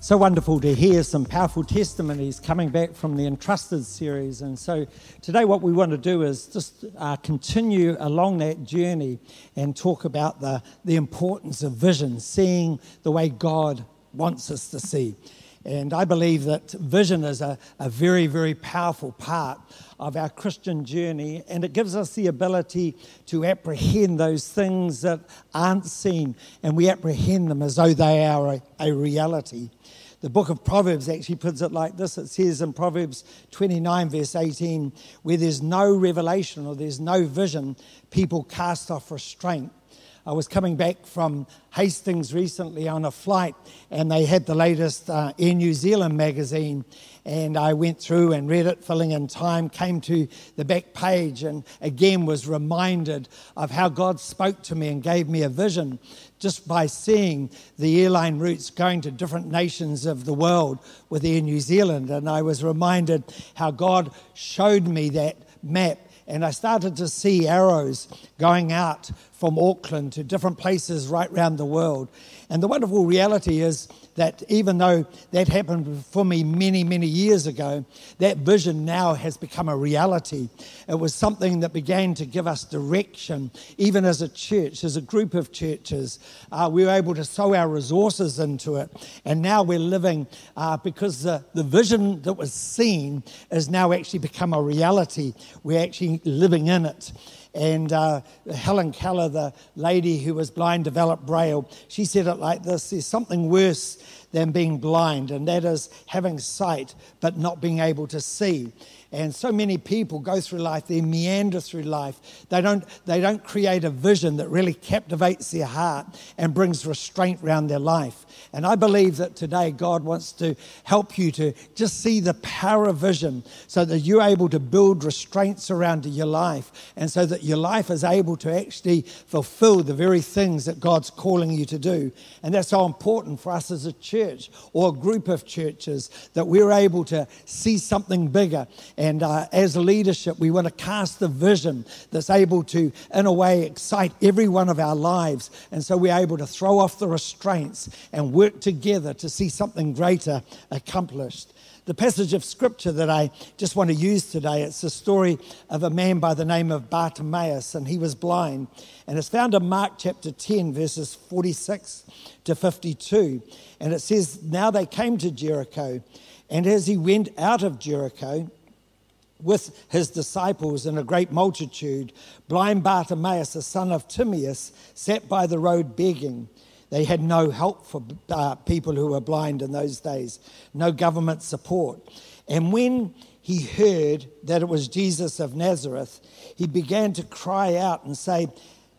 So wonderful to hear some powerful testimonies coming back from the Entrusted series. And so today, what we want to do is just uh, continue along that journey and talk about the, the importance of vision, seeing the way God wants us to see. And I believe that vision is a, a very, very powerful part of our Christian journey, and it gives us the ability to apprehend those things that aren't seen, and we apprehend them as though they are a, a reality. The book of Proverbs actually puts it like this it says in Proverbs 29, verse 18, where there's no revelation or there's no vision, people cast off restraint. I was coming back from Hastings recently on a flight, and they had the latest uh, Air New Zealand magazine. And I went through and read it, filling in time, came to the back page, and again was reminded of how God spoke to me and gave me a vision just by seeing the airline routes going to different nations of the world with Air New Zealand. And I was reminded how God showed me that map and I started to see arrows going out from Auckland to different places right around the world. And the wonderful reality is that even though that happened for me many, many years ago, that vision now has become a reality. It was something that began to give us direction, even as a church, as a group of churches. Uh, we were able to sow our resources into it. And now we're living uh, because the, the vision that was seen has now actually become a reality. We're actually living in it. And uh, Helen Keller, the lady who was blind, developed Braille. She said it like this There's something worse than being blind, and that is having sight but not being able to see. And so many people go through life, they meander through life. They don't, they don't create a vision that really captivates their heart and brings restraint around their life. And I believe that today God wants to help you to just see the power of vision so that you're able to build restraints around your life and so that your life is able to actually fulfill the very things that God's calling you to do. And that's so important for us as a church or a group of churches that we're able to see something bigger and uh, as leadership, we want to cast the vision that's able to, in a way, excite every one of our lives. And so we're able to throw off the restraints and work together to see something greater accomplished. The passage of scripture that I just want to use today, it's the story of a man by the name of Bartimaeus, and he was blind. And it's found in Mark chapter 10, verses 46 to 52. And it says, Now they came to Jericho, and as he went out of Jericho, with his disciples and a great multitude, blind Bartimaeus, the son of Timaeus, sat by the road begging. They had no help for uh, people who were blind in those days, no government support. And when he heard that it was Jesus of Nazareth, he began to cry out and say,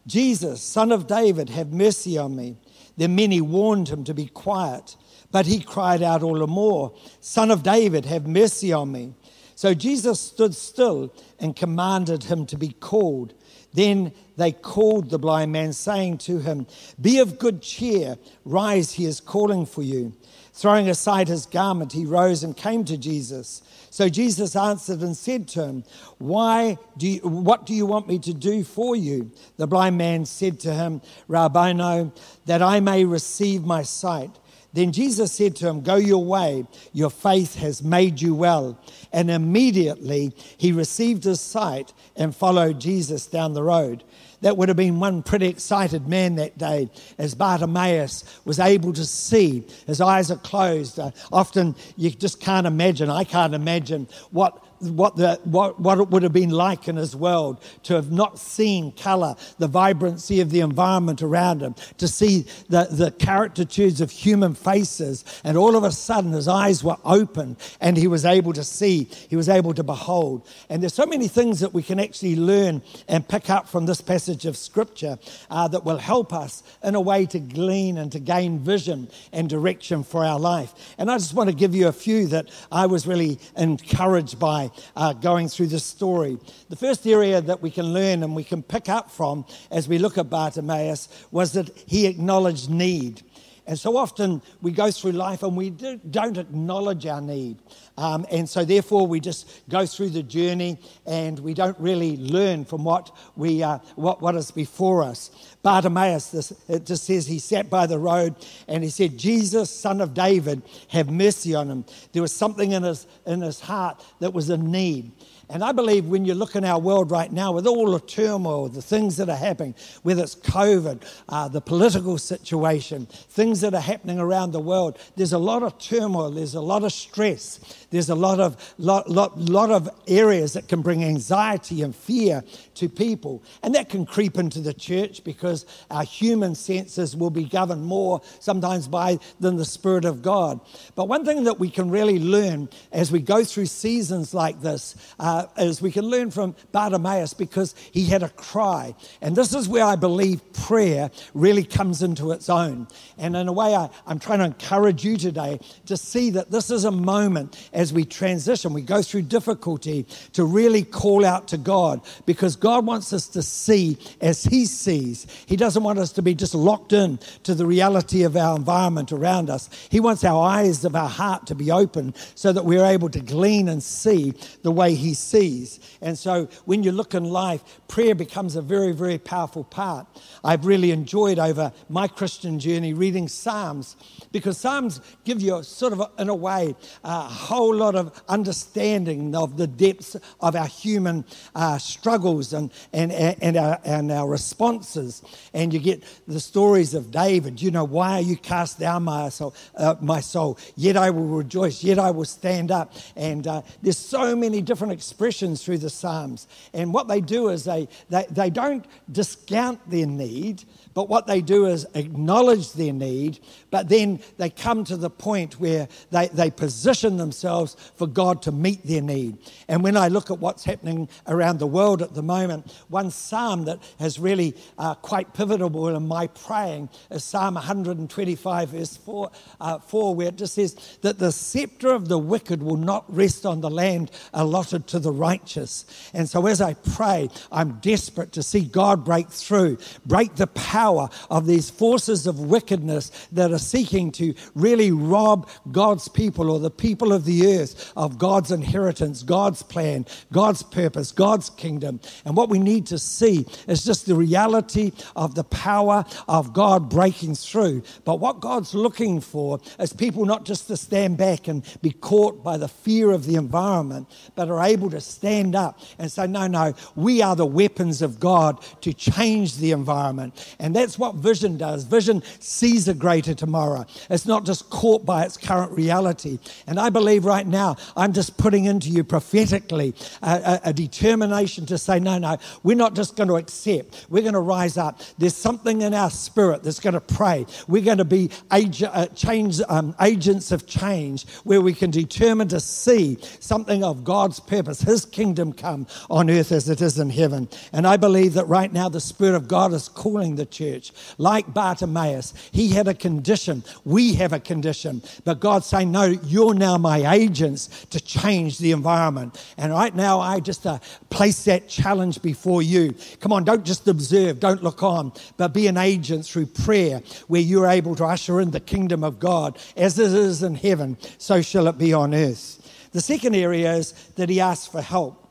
Jesus, son of David, have mercy on me. Then many warned him to be quiet, but he cried out all the more, Son of David, have mercy on me. So Jesus stood still and commanded him to be called. Then they called the blind man, saying to him, Be of good cheer, rise, he is calling for you. Throwing aside his garment, he rose and came to Jesus. So Jesus answered and said to him, Why do you, What do you want me to do for you? The blind man said to him, Rabboni, that I may receive my sight. Then Jesus said to him, Go your way, your faith has made you well. And immediately he received his sight and followed Jesus down the road. That would have been one pretty excited man that day as Bartimaeus was able to see. His eyes are closed. Uh, often you just can't imagine, I can't imagine what what, the, what, what it would have been like in his world to have not seen color, the vibrancy of the environment around him, to see the, the caricatures of human faces. And all of a sudden, his eyes were open and he was able to see, he was able to behold. And there's so many things that we can actually learn and pick up from this passage of scripture uh, that will help us in a way to glean and to gain vision and direction for our life. And I just want to give you a few that I was really encouraged by uh, going through this story. The first area that we can learn and we can pick up from as we look at Bartimaeus was that he acknowledged need. And so often we go through life and we do, don't acknowledge our need. Um, and so, therefore, we just go through the journey and we don't really learn from what, we, uh, what, what is before us. Bartimaeus, this, it just says he sat by the road and he said, Jesus, son of David, have mercy on him. There was something in his, in his heart that was a need. And I believe when you look in our world right now, with all the turmoil, the things that are happening, whether it's COVID, uh, the political situation, things that are happening around the world, there's a lot of turmoil, there's a lot of stress, there's a lot of, lot, lot, lot of areas that can bring anxiety and fear to people. And that can creep into the church because our human senses will be governed more sometimes by than the Spirit of God. But one thing that we can really learn as we go through seasons like this, uh, is we can learn from Bartimaeus because he had a cry. And this is where I believe prayer really comes into its own. And in a way, I, I'm trying to encourage you today to see that this is a moment as we transition, we go through difficulty to really call out to God because God wants us to see as He sees. He doesn't want us to be just locked in to the reality of our environment around us. He wants our eyes of our heart to be open so that we're able to glean and see the way He sees. And so when you look in life, prayer becomes a very, very powerful part. I've really enjoyed over my Christian journey reading Psalms because Psalms give you sort of, in a way, a whole lot of understanding of the depths of our human uh, struggles and, and, and, our, and our responses. And you get the stories of David. You know, why are you cast down, my soul? Uh, my soul? Yet I will rejoice, yet I will stand up. And uh, there's so many different expressions through the Psalms. And what they do is they, they, they don't discount their need, but what they do is acknowledge their need, but then they come to the point where they, they position themselves for God to meet their need. And when I look at what's happening around the world at the moment, one psalm that has really uh, quite pivotal in my praying is Psalm 125, verse 4, uh, 4, where it just says that the scepter of the wicked will not rest on the land allotted to the righteous. And so as I pray, I'm desperate to see God break through, break the power power of these forces of wickedness that are seeking to really rob God's people or the people of the earth of God's inheritance, God's plan, God's purpose, God's kingdom. And what we need to see is just the reality of the power of God breaking through. But what God's looking for is people not just to stand back and be caught by the fear of the environment, but are able to stand up and say, no, no, we are the weapons of God to change the environment. And that's what vision does. Vision sees a greater tomorrow. It's not just caught by its current reality. And I believe right now, I'm just putting into you prophetically a, a, a determination to say, no, no, we're not just going to accept. We're going to rise up. There's something in our spirit that's going to pray. We're going to be age, uh, change, um, agents of change where we can determine to see something of God's purpose, His kingdom come on earth as it is in heaven. And I believe that right now the Spirit of God is calling the church church. Like Bartimaeus, he had a condition. We have a condition. But God's saying, No, you're now my agents to change the environment. And right now, I just uh, place that challenge before you. Come on, don't just observe, don't look on, but be an agent through prayer where you're able to usher in the kingdom of God. As it is in heaven, so shall it be on earth. The second area is that he asks for help.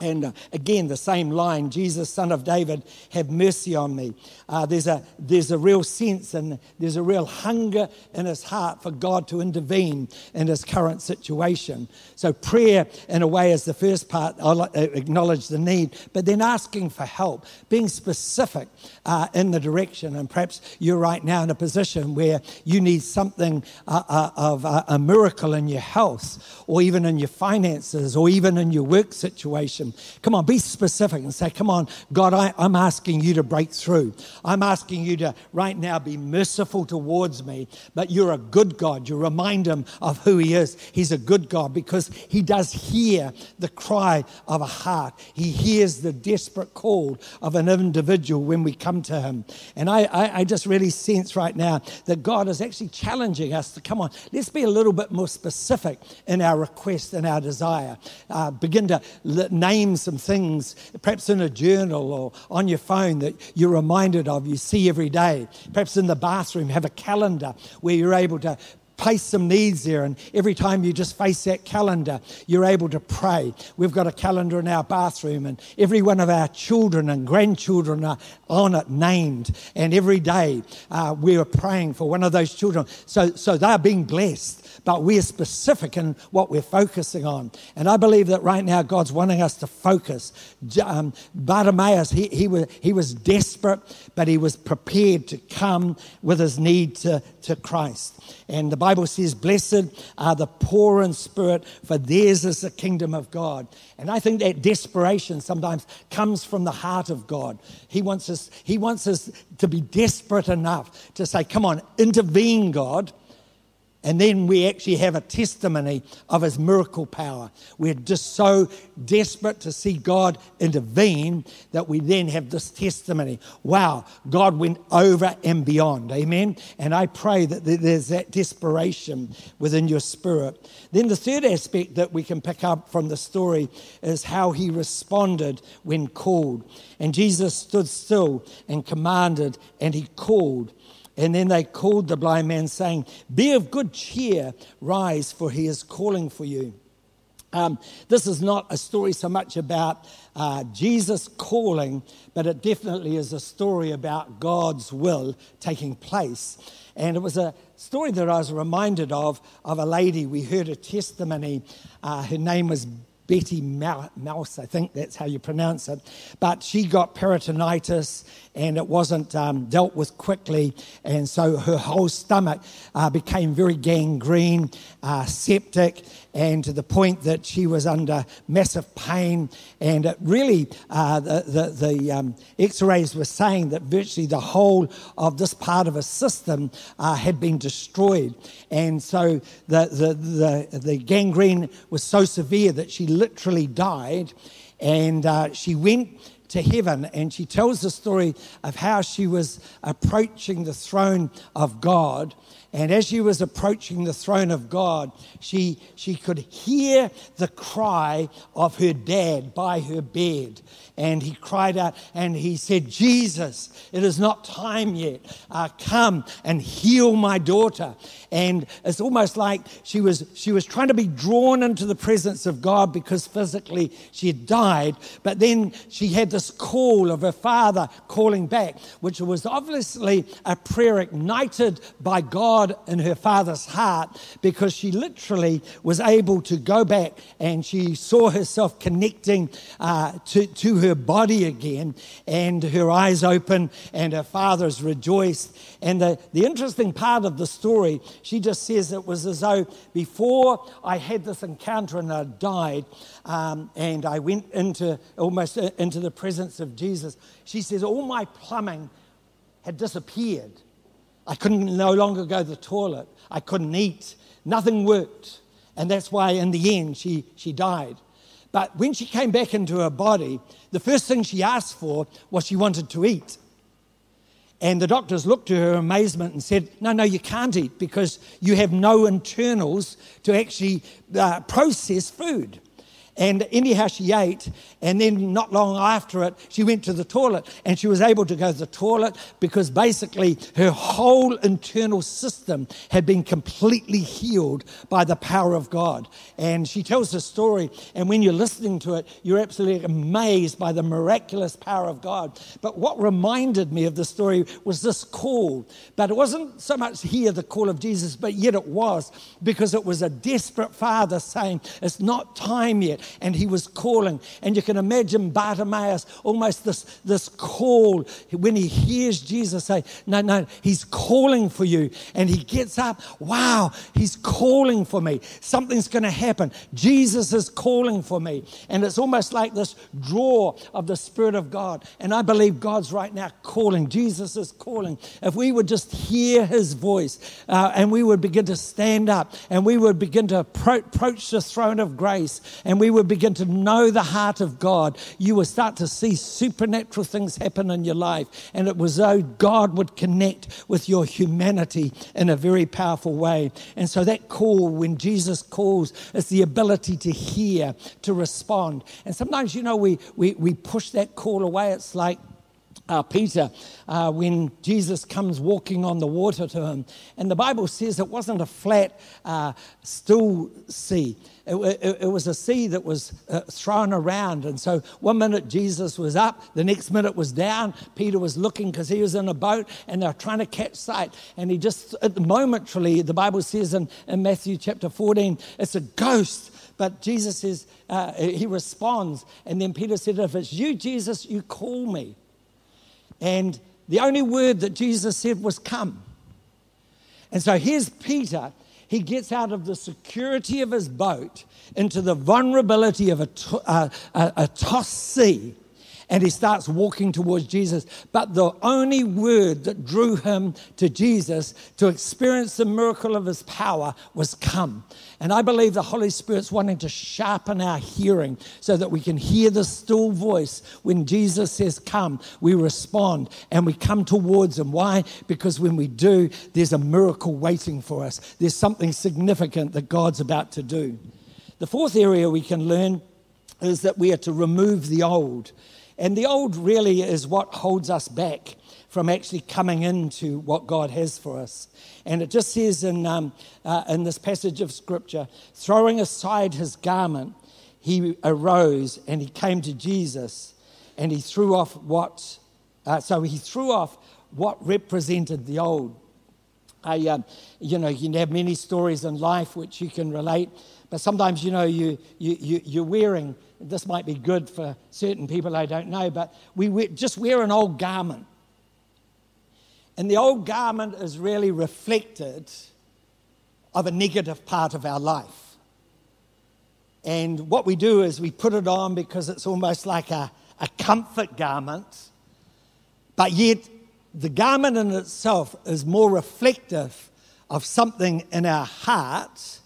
And uh, again, the same line Jesus, son of David, have mercy on me. Uh, there's, a, there's a real sense and there's a real hunger in his heart for God to intervene in his current situation. So, prayer, in a way, is the first part. I uh, acknowledge the need, but then asking for help, being specific uh, in the direction. And perhaps you're right now in a position where you need something uh, of a miracle in your health, or even in your finances, or even in your work situation. Come on, be specific and say, Come on, God, I, I'm asking you to break through. I'm asking you to right now be merciful towards me, but you're a good God. You remind him of who he is. He's a good God because he does hear the cry of a heart. He hears the desperate call of an individual when we come to him. And I, I, I just really sense right now that God is actually challenging us to come on, let's be a little bit more specific in our request and our desire. Uh, begin to name name some things, perhaps in a journal or on your phone that you're reminded of, you see every day. Perhaps in the bathroom, have a calendar where you're able to place some needs there. And every time you just face that calendar, you're able to pray. We've got a calendar in our bathroom, and every one of our children and grandchildren are on it named. And every day uh, we are praying for one of those children. So, so they're being blessed but we're specific in what we're focusing on. And I believe that right now God's wanting us to focus. Um, Bartimaeus, he, he, was, he was desperate, but he was prepared to come with his need to, to Christ. And the Bible says, Blessed are the poor in spirit, for theirs is the kingdom of God. And I think that desperation sometimes comes from the heart of God. He wants us, he wants us to be desperate enough to say, Come on, intervene, God and then we actually have a testimony of his miracle power. We're just so desperate to see God intervene that we then have this testimony. Wow, God went over and beyond. Amen. And I pray that there's that desperation within your spirit. Then the third aspect that we can pick up from the story is how he responded when called. And Jesus stood still and commanded, and he called and then they called the blind man, saying, Be of good cheer, rise, for he is calling for you. Um, this is not a story so much about uh, Jesus calling, but it definitely is a story about God's will taking place. And it was a story that I was reminded of of a lady. We heard a testimony. Uh, her name was Betty Malz, I think that's how you pronounce it. But she got peritonitis and it wasn't um, dealt with quickly. And so her whole stomach uh, became very gangrene, uh, septic, and to the point that she was under massive pain. And it really, uh, the, the, the um, x rays were saying that virtually the whole of this part of her system uh, had been destroyed. And so the, the, the, the, gangrene was so severe that she literally died. And uh, she went to heaven. And she tells the story of how she was approaching the throne of God and as she was approaching the throne of God, she, she could hear the cry of her dad by her bed. And he cried out and he said, Jesus, it is not time yet. Uh, come and heal my daughter. And it's almost like she was, she was trying to be drawn into the presence of God because physically she had died. But then she had this call of her father calling back, which was obviously a prayer ignited by God God in her father's heart because she literally was able to go back and she saw herself connecting uh, to, to her body again and her eyes open and her father's rejoiced. And the, the interesting part of the story, she just says it was as though before I had this encounter and I died um, and I went into almost uh, into the presence of Jesus, she says all my plumbing had disappeared. I couldn't no longer go to the toilet. I couldn't eat. Nothing worked. And that's why, in the end, she, she died. But when she came back into her body, the first thing she asked for was she wanted to eat. And the doctors looked to her amazement and said, No, no, you can't eat because you have no internals to actually uh, process food. And anyhow, she ate. And then, not long after it, she went to the toilet. And she was able to go to the toilet because basically her whole internal system had been completely healed by the power of God. And she tells the story. And when you're listening to it, you're absolutely amazed by the miraculous power of God. But what reminded me of the story was this call. But it wasn't so much here the call of Jesus, but yet it was because it was a desperate father saying, It's not time yet and he was calling. And you can imagine Bartimaeus almost this, this call when he hears Jesus say, No, no, he's calling for you. And he gets up, wow, he's calling for me. Something's going to happen. Jesus is calling for me. And it's almost like this draw of the Spirit of God. And I believe God's right now calling. Jesus is calling. If we would just hear his voice uh, and we would begin to stand up and we would begin to approach the throne of grace and we would begin to know the heart of God, you would start to see supernatural things happen in your life. And it was though God would connect with your humanity in a very powerful way. And so that call, when Jesus calls, is the ability to hear, to respond. And sometimes, you know, we, we, we push that call away. It's like, uh, Peter uh, when Jesus comes walking on the water to him. And the Bible says it wasn't a flat, uh, still sea. It, it, it, was a sea that was uh, thrown around. And so one minute Jesus was up, the next minute was down. Peter was looking because he was in a boat and they were trying to catch sight. And he just, at the momentarily, the Bible says in, in Matthew chapter 14, it's a ghost. But Jesus says, uh, he responds. And then Peter said, If it's you, Jesus, you call me. And the only word that Jesus said was come. And so here's Peter. He gets out of the security of his boat into the vulnerability of a, uh, a, a tossed sea and he starts walking towards Jesus. But the only word that drew him to Jesus to experience the miracle of his power was come. And I believe the Holy Spirit's wanting to sharpen our hearing so that we can hear the still voice when Jesus says, Come, we respond and we come towards him. Why? Because when we do, there's a miracle waiting for us, there's something significant that God's about to do. The fourth area we can learn is that we are to remove the old. And the old really is what holds us back from actually coming into what God has for us. And it just says in, um, uh, in this passage of Scripture throwing aside his garment, he arose and he came to Jesus and he threw off what, uh, so he threw off what represented the old. I, um, you know, you have many stories in life which you can relate, but sometimes, you know, you, you, you, you're wearing this might be good for certain people, I don't know, but we wear, just wear an old garment. And the old garment is really reflected of a negative part of our life. And what we do is we put it on because it's almost like a, a comfort garment, but yet the garment in itself is more reflective of something in our heart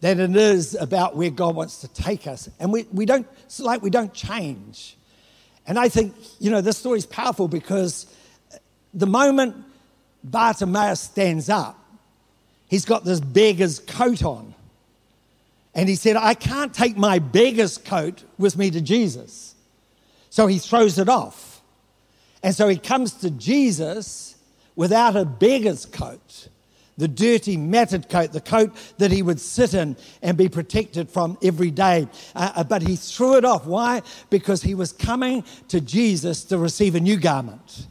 than it is about where God wants to take us. And we, we don't, it's like we don't change. And I think, you know, this story is powerful because the moment Bartimaeus stands up, he's got this beggar's coat on. And he said, I can't take my beggar's coat with me to Jesus. So he throws it off. And so he comes to Jesus without a beggar's coat the dirty, matted coat, the coat that he would sit in and be protected from every day. Uh, uh, but he threw it off. Why? Because he was coming to Jesus to receive a new garment,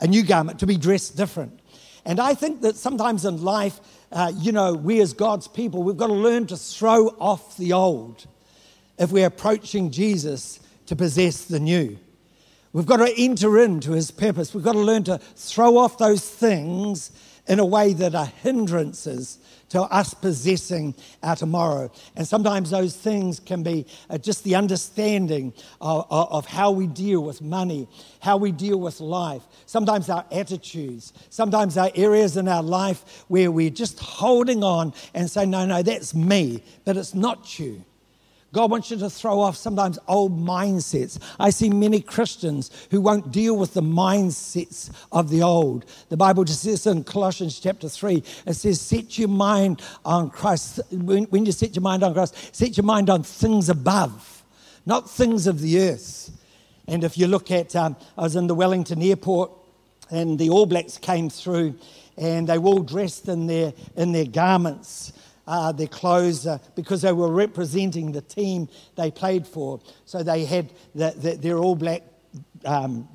a new garment, to be dressed different. And I think that sometimes in life, uh, you know, we as God's people, we've got to learn to throw off the old if we're approaching Jesus to possess the new. We've got to enter into his purpose. We've got to learn to throw off those things in a way that are hindrances to us possessing our tomorrow. And sometimes those things can be uh, just the understanding of, of, of, how we deal with money, how we deal with life, sometimes our attitudes, sometimes our areas in our life where we're just holding on and say, no, no, that's me, but it's not you. God wants you to throw off sometimes old mindsets. I see many Christians who won't deal with the mindsets of the old. The Bible just says in Colossians chapter 3, it says, Set your mind on Christ. When, when you set your mind on Christ, set your mind on things above, not things of the earth. And if you look at, um, I was in the Wellington airport and the All Blacks came through and they were all dressed in their, in their garments uh, their clothes uh, because they were representing the team they played for. So they had the, the, their all black. Um,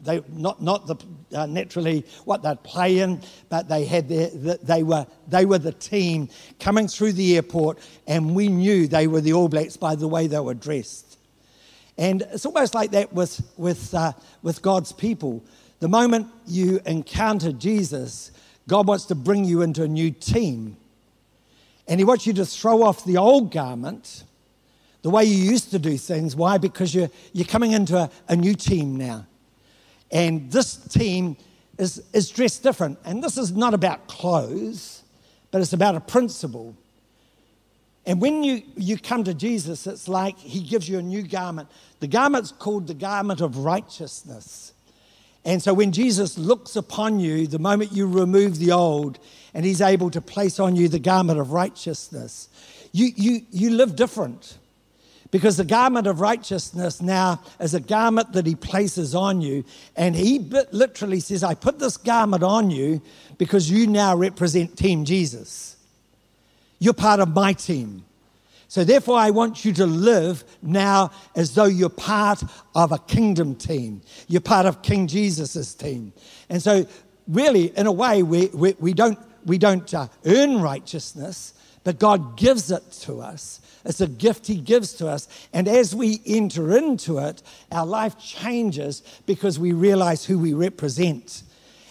they not not the uh, naturally what they'd play in, but they had their, the, they were they were the team coming through the airport, and we knew they were the All Blacks by the way they were dressed. And it's almost like that with with uh, with God's people. The moment you encounter Jesus, God wants to bring you into a new team. And he wants you to throw off the old garment, the way you used to do things. Why? Because you're, you're coming into a, a new team now. And this team is, is dressed different. And this is not about clothes, but it's about a principle. And when you, you come to Jesus, it's like he gives you a new garment. The garment's called the garment of righteousness. And so when Jesus looks upon you, the moment you remove the old, and he's able to place on you the garment of righteousness, you, you, you live different. Because the garment of righteousness now is a garment that he places on you. And he literally says, I put this garment on you because you now represent Team Jesus. You're part of my team. So, therefore, I want you to live now as though you're part of a kingdom team. You're part of King Jesus' team. And so, really, in a way, we, we, we don't, we don't uh, earn righteousness, but God gives it to us. It's a gift He gives to us. And as we enter into it, our life changes because we realize who we represent.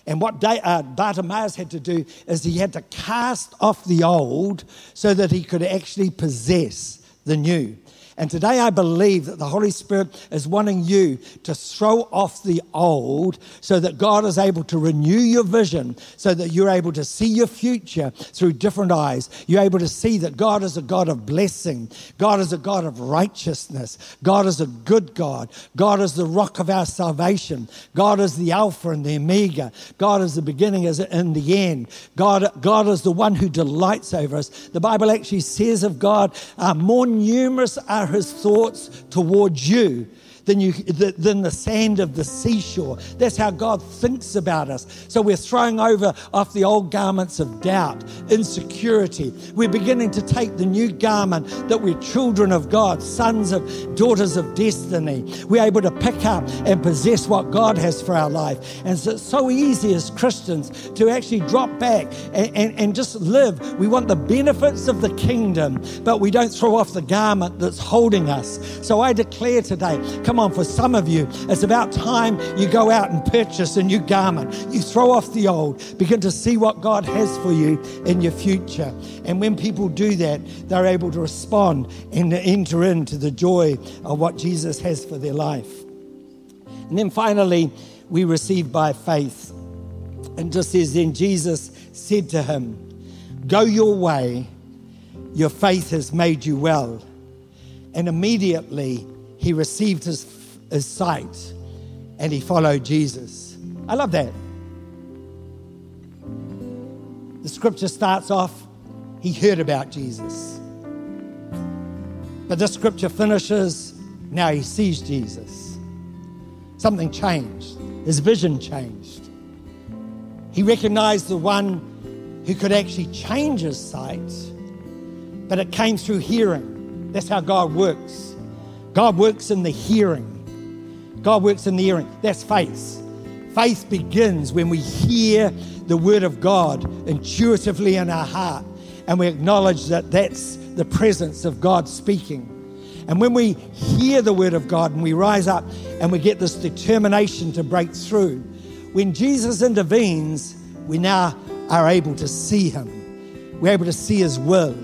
And what uh, Bartimaeus had to do is he had to cast off the old so that he could actually possess the new. And today I believe that the Holy Spirit is wanting you to throw off the old so that God is able to renew your vision, so that you're able to see your future through different eyes. You're able to see that God is a God of blessing, God is a God of righteousness, God is a good God, God is the rock of our salvation, God is the Alpha and the Omega, God is the beginning and the end, God, God is the one who delights over us. The Bible actually says of God, uh, more numerous are are his thoughts towards you than, you, than the sand of the seashore. That's how God thinks about us. So we're throwing over off the old garments of doubt, insecurity. We're beginning to take the new garment that we're children of God, sons of daughters of destiny. We're able to pick up and possess what God has for our life. And so it's so easy as Christians to actually drop back and, and, and just live. We want the benefits of the kingdom, but we don't throw off the garment that's holding us. So I declare today, come Come on, for some of you, it's about time you go out and purchase a new garment. You throw off the old, begin to see what God has for you in your future. And when people do that, they're able to respond and enter into the joy of what Jesus has for their life. And then finally, we receive by faith. And just as then Jesus said to him, Go your way, your faith has made you well. And immediately he received his, his sight and he followed Jesus. I love that. The scripture starts off, he heard about Jesus. But the scripture finishes, now he sees Jesus. Something changed, his vision changed. He recognized the one who could actually change his sight, but it came through hearing. That's how God works. God works in the hearing. God works in the hearing. That's faith. Faith begins when we hear the word of God intuitively in our heart and we acknowledge that that's the presence of God speaking. And when we hear the word of God and we rise up and we get this determination to break through, when Jesus intervenes, we now are able to see him. We're able to see his will.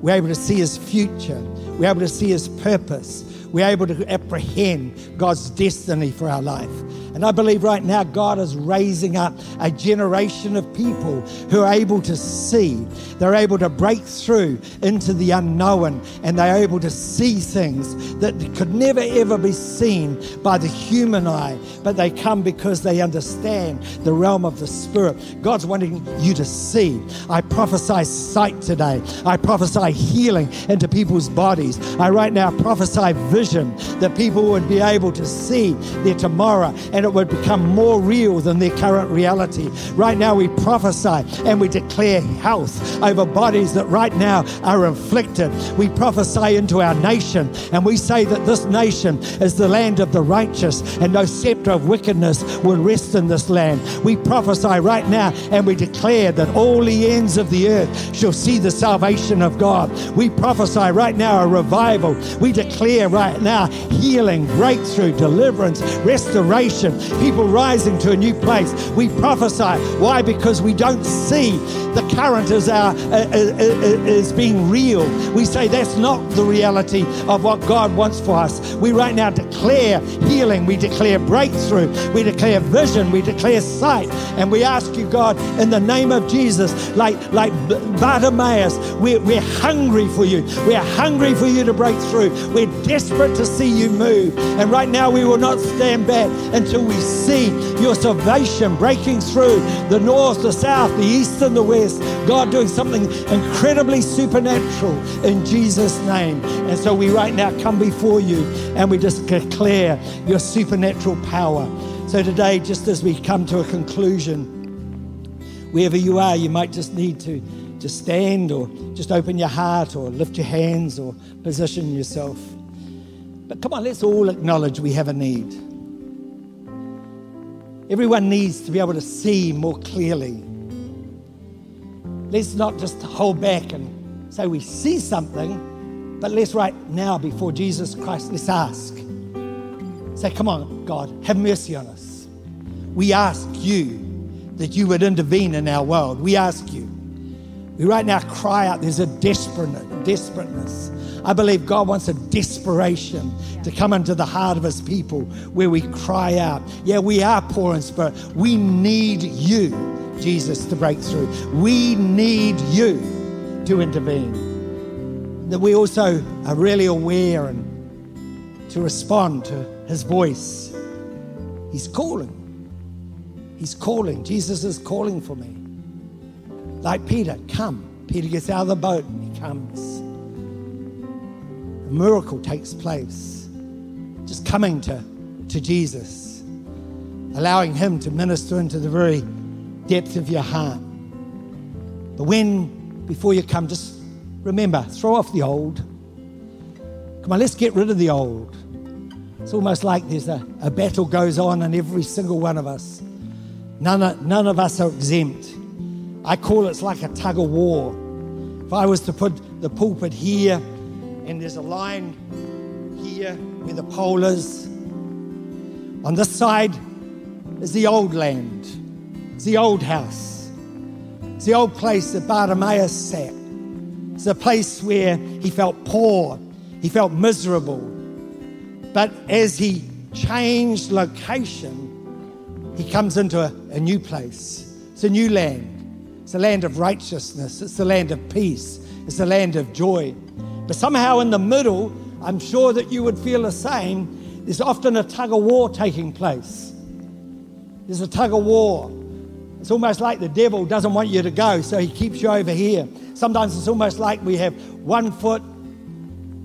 We're able to see his future. We're able to see his purpose we're able to apprehend God's destiny for our life. And I believe right now God is raising up a generation of people who are able to see. They're able to break through into the unknown and they're able to see things that could never ever be seen by the human eye, but they come because they understand the realm of the Spirit. God's wanting you to see. I prophesy sight today. I prophesy healing into people's bodies. I right now prophesy vision that people would be able to see their tomorrow and it would become more real than their current reality. Right now, we prophesy and we declare health over bodies that right now are afflicted. We prophesy into our nation and we say that this nation is the land of the righteous and no scepter of wickedness will rest in this land. We prophesy right now and we declare that all the ends of the earth shall see the salvation of God. We prophesy right now a revival. We declare right now healing, breakthrough, deliverance, restoration, people rising to a new place. We prophesy. Why? Because we don't see the current as, our, uh, uh, uh, as being real. We say that's not the reality of what God wants for us. We right now declare healing. We declare breakthrough. We declare vision. We declare sight. And we ask you, God, in the name of Jesus, like, like Bartimaeus, we're, we're hungry for you. We're hungry for you to break through. We're desperate to see you move. And right now, we will not stand back until we see your salvation breaking through the north, the south, the east, and the west. God doing something incredibly supernatural in Jesus' name. And so we right now come before you and we just declare your supernatural power. So today, just as we come to a conclusion, wherever you are, you might just need to just stand or just open your heart or lift your hands or position yourself. But come on, let's all acknowledge we have a need. Everyone needs to be able to see more clearly. Let's not just hold back and say we see something, but let's right now before Jesus Christ, let's ask. Say, come on, God, have mercy on us. We ask you that you would intervene in our world. We ask you. We right now cry out, there's a desperate, desperateness. I believe God wants a desperation to come into the heart of his people where we cry out, yeah, we are poor in spirit. We need you, Jesus, to break through. We need you to intervene. That we also are really aware and to respond to his voice. He's calling. He's calling. Jesus is calling for me. Like Peter, come. Peter gets out of the boat and he comes. A miracle takes place. Just coming to, to Jesus, allowing him to minister into the very depth of your heart. But when, before you come, just remember, throw off the old. Come on, let's get rid of the old. It's almost like there's a, a battle goes on in every single one of us. None of, none of us are exempt. I call it, it's like a tug of war. If I was to put the pulpit here, and there's a line here where the pole is, on this side is the old land, it's the old house, it's the old place that Bartimaeus sat. It's a place where he felt poor, he felt miserable, but as he changed location, he comes into a, a new place. It's a new land. It's a land of righteousness. It's a land of peace. It's a land of joy. But somehow in the middle, I'm sure that you would feel the same. There's often a tug of war taking place. There's a tug of war. It's almost like the devil doesn't want you to go, so he keeps you over here. Sometimes it's almost like we have one foot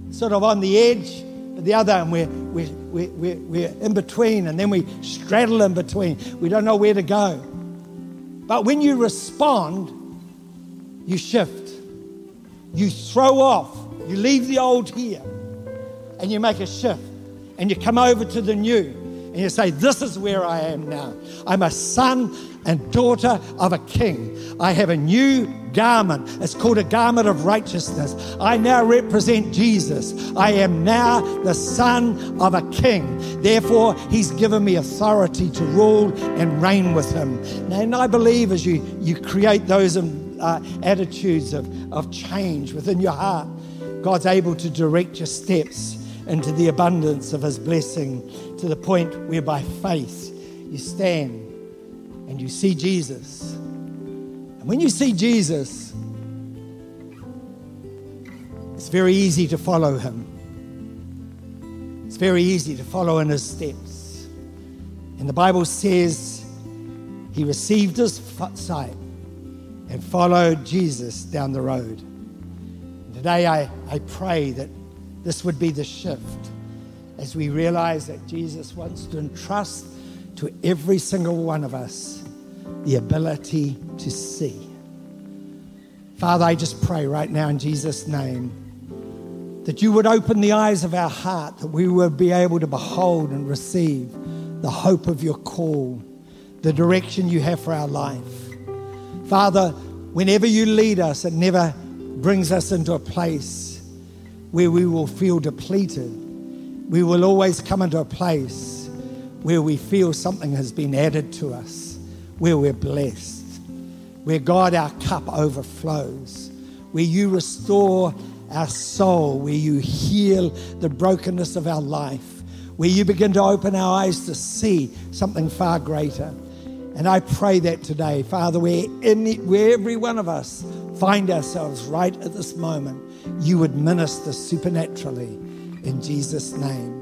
sort of on the edge the other, and we're, we're, we're, we're in between, and then we straddle in between. We don't know where to go. But when you respond, you shift. You throw off. You leave the old here, and you make a shift, and you come over to the new, and you say, This is where I am now. I'm a son and daughter of a king. I have a new garment. It's called a garment of righteousness. I now represent Jesus. I am now the son of a king. Therefore, he's given me authority to rule and reign with him. And I believe as you, you create those um, uh, attitudes of, of change within your heart, God's able to direct your steps into the abundance of his blessing to the point where by faith you stand and you see Jesus. When you see Jesus, it's very easy to follow him. It's very easy to follow in his steps. And the Bible says he received his sight and followed Jesus down the road. Today I, I pray that this would be the shift as we realize that Jesus wants to entrust to every single one of us the ability to see. Father, I just pray right now in Jesus' name that you would open the eyes of our heart, that we would be able to behold and receive the hope of your call, the direction you have for our life. Father, whenever you lead us, it never brings us into a place where we will feel depleted. We will always come into a place where we feel something has been added to us, where we're blessed, where God, our cup overflows, where you restore our soul, where you heal the brokenness of our life, where you begin to open our eyes to see something far greater. And I pray that today, Father, where, in, where every one of us find ourselves right at this moment, you would minister supernaturally in Jesus' name.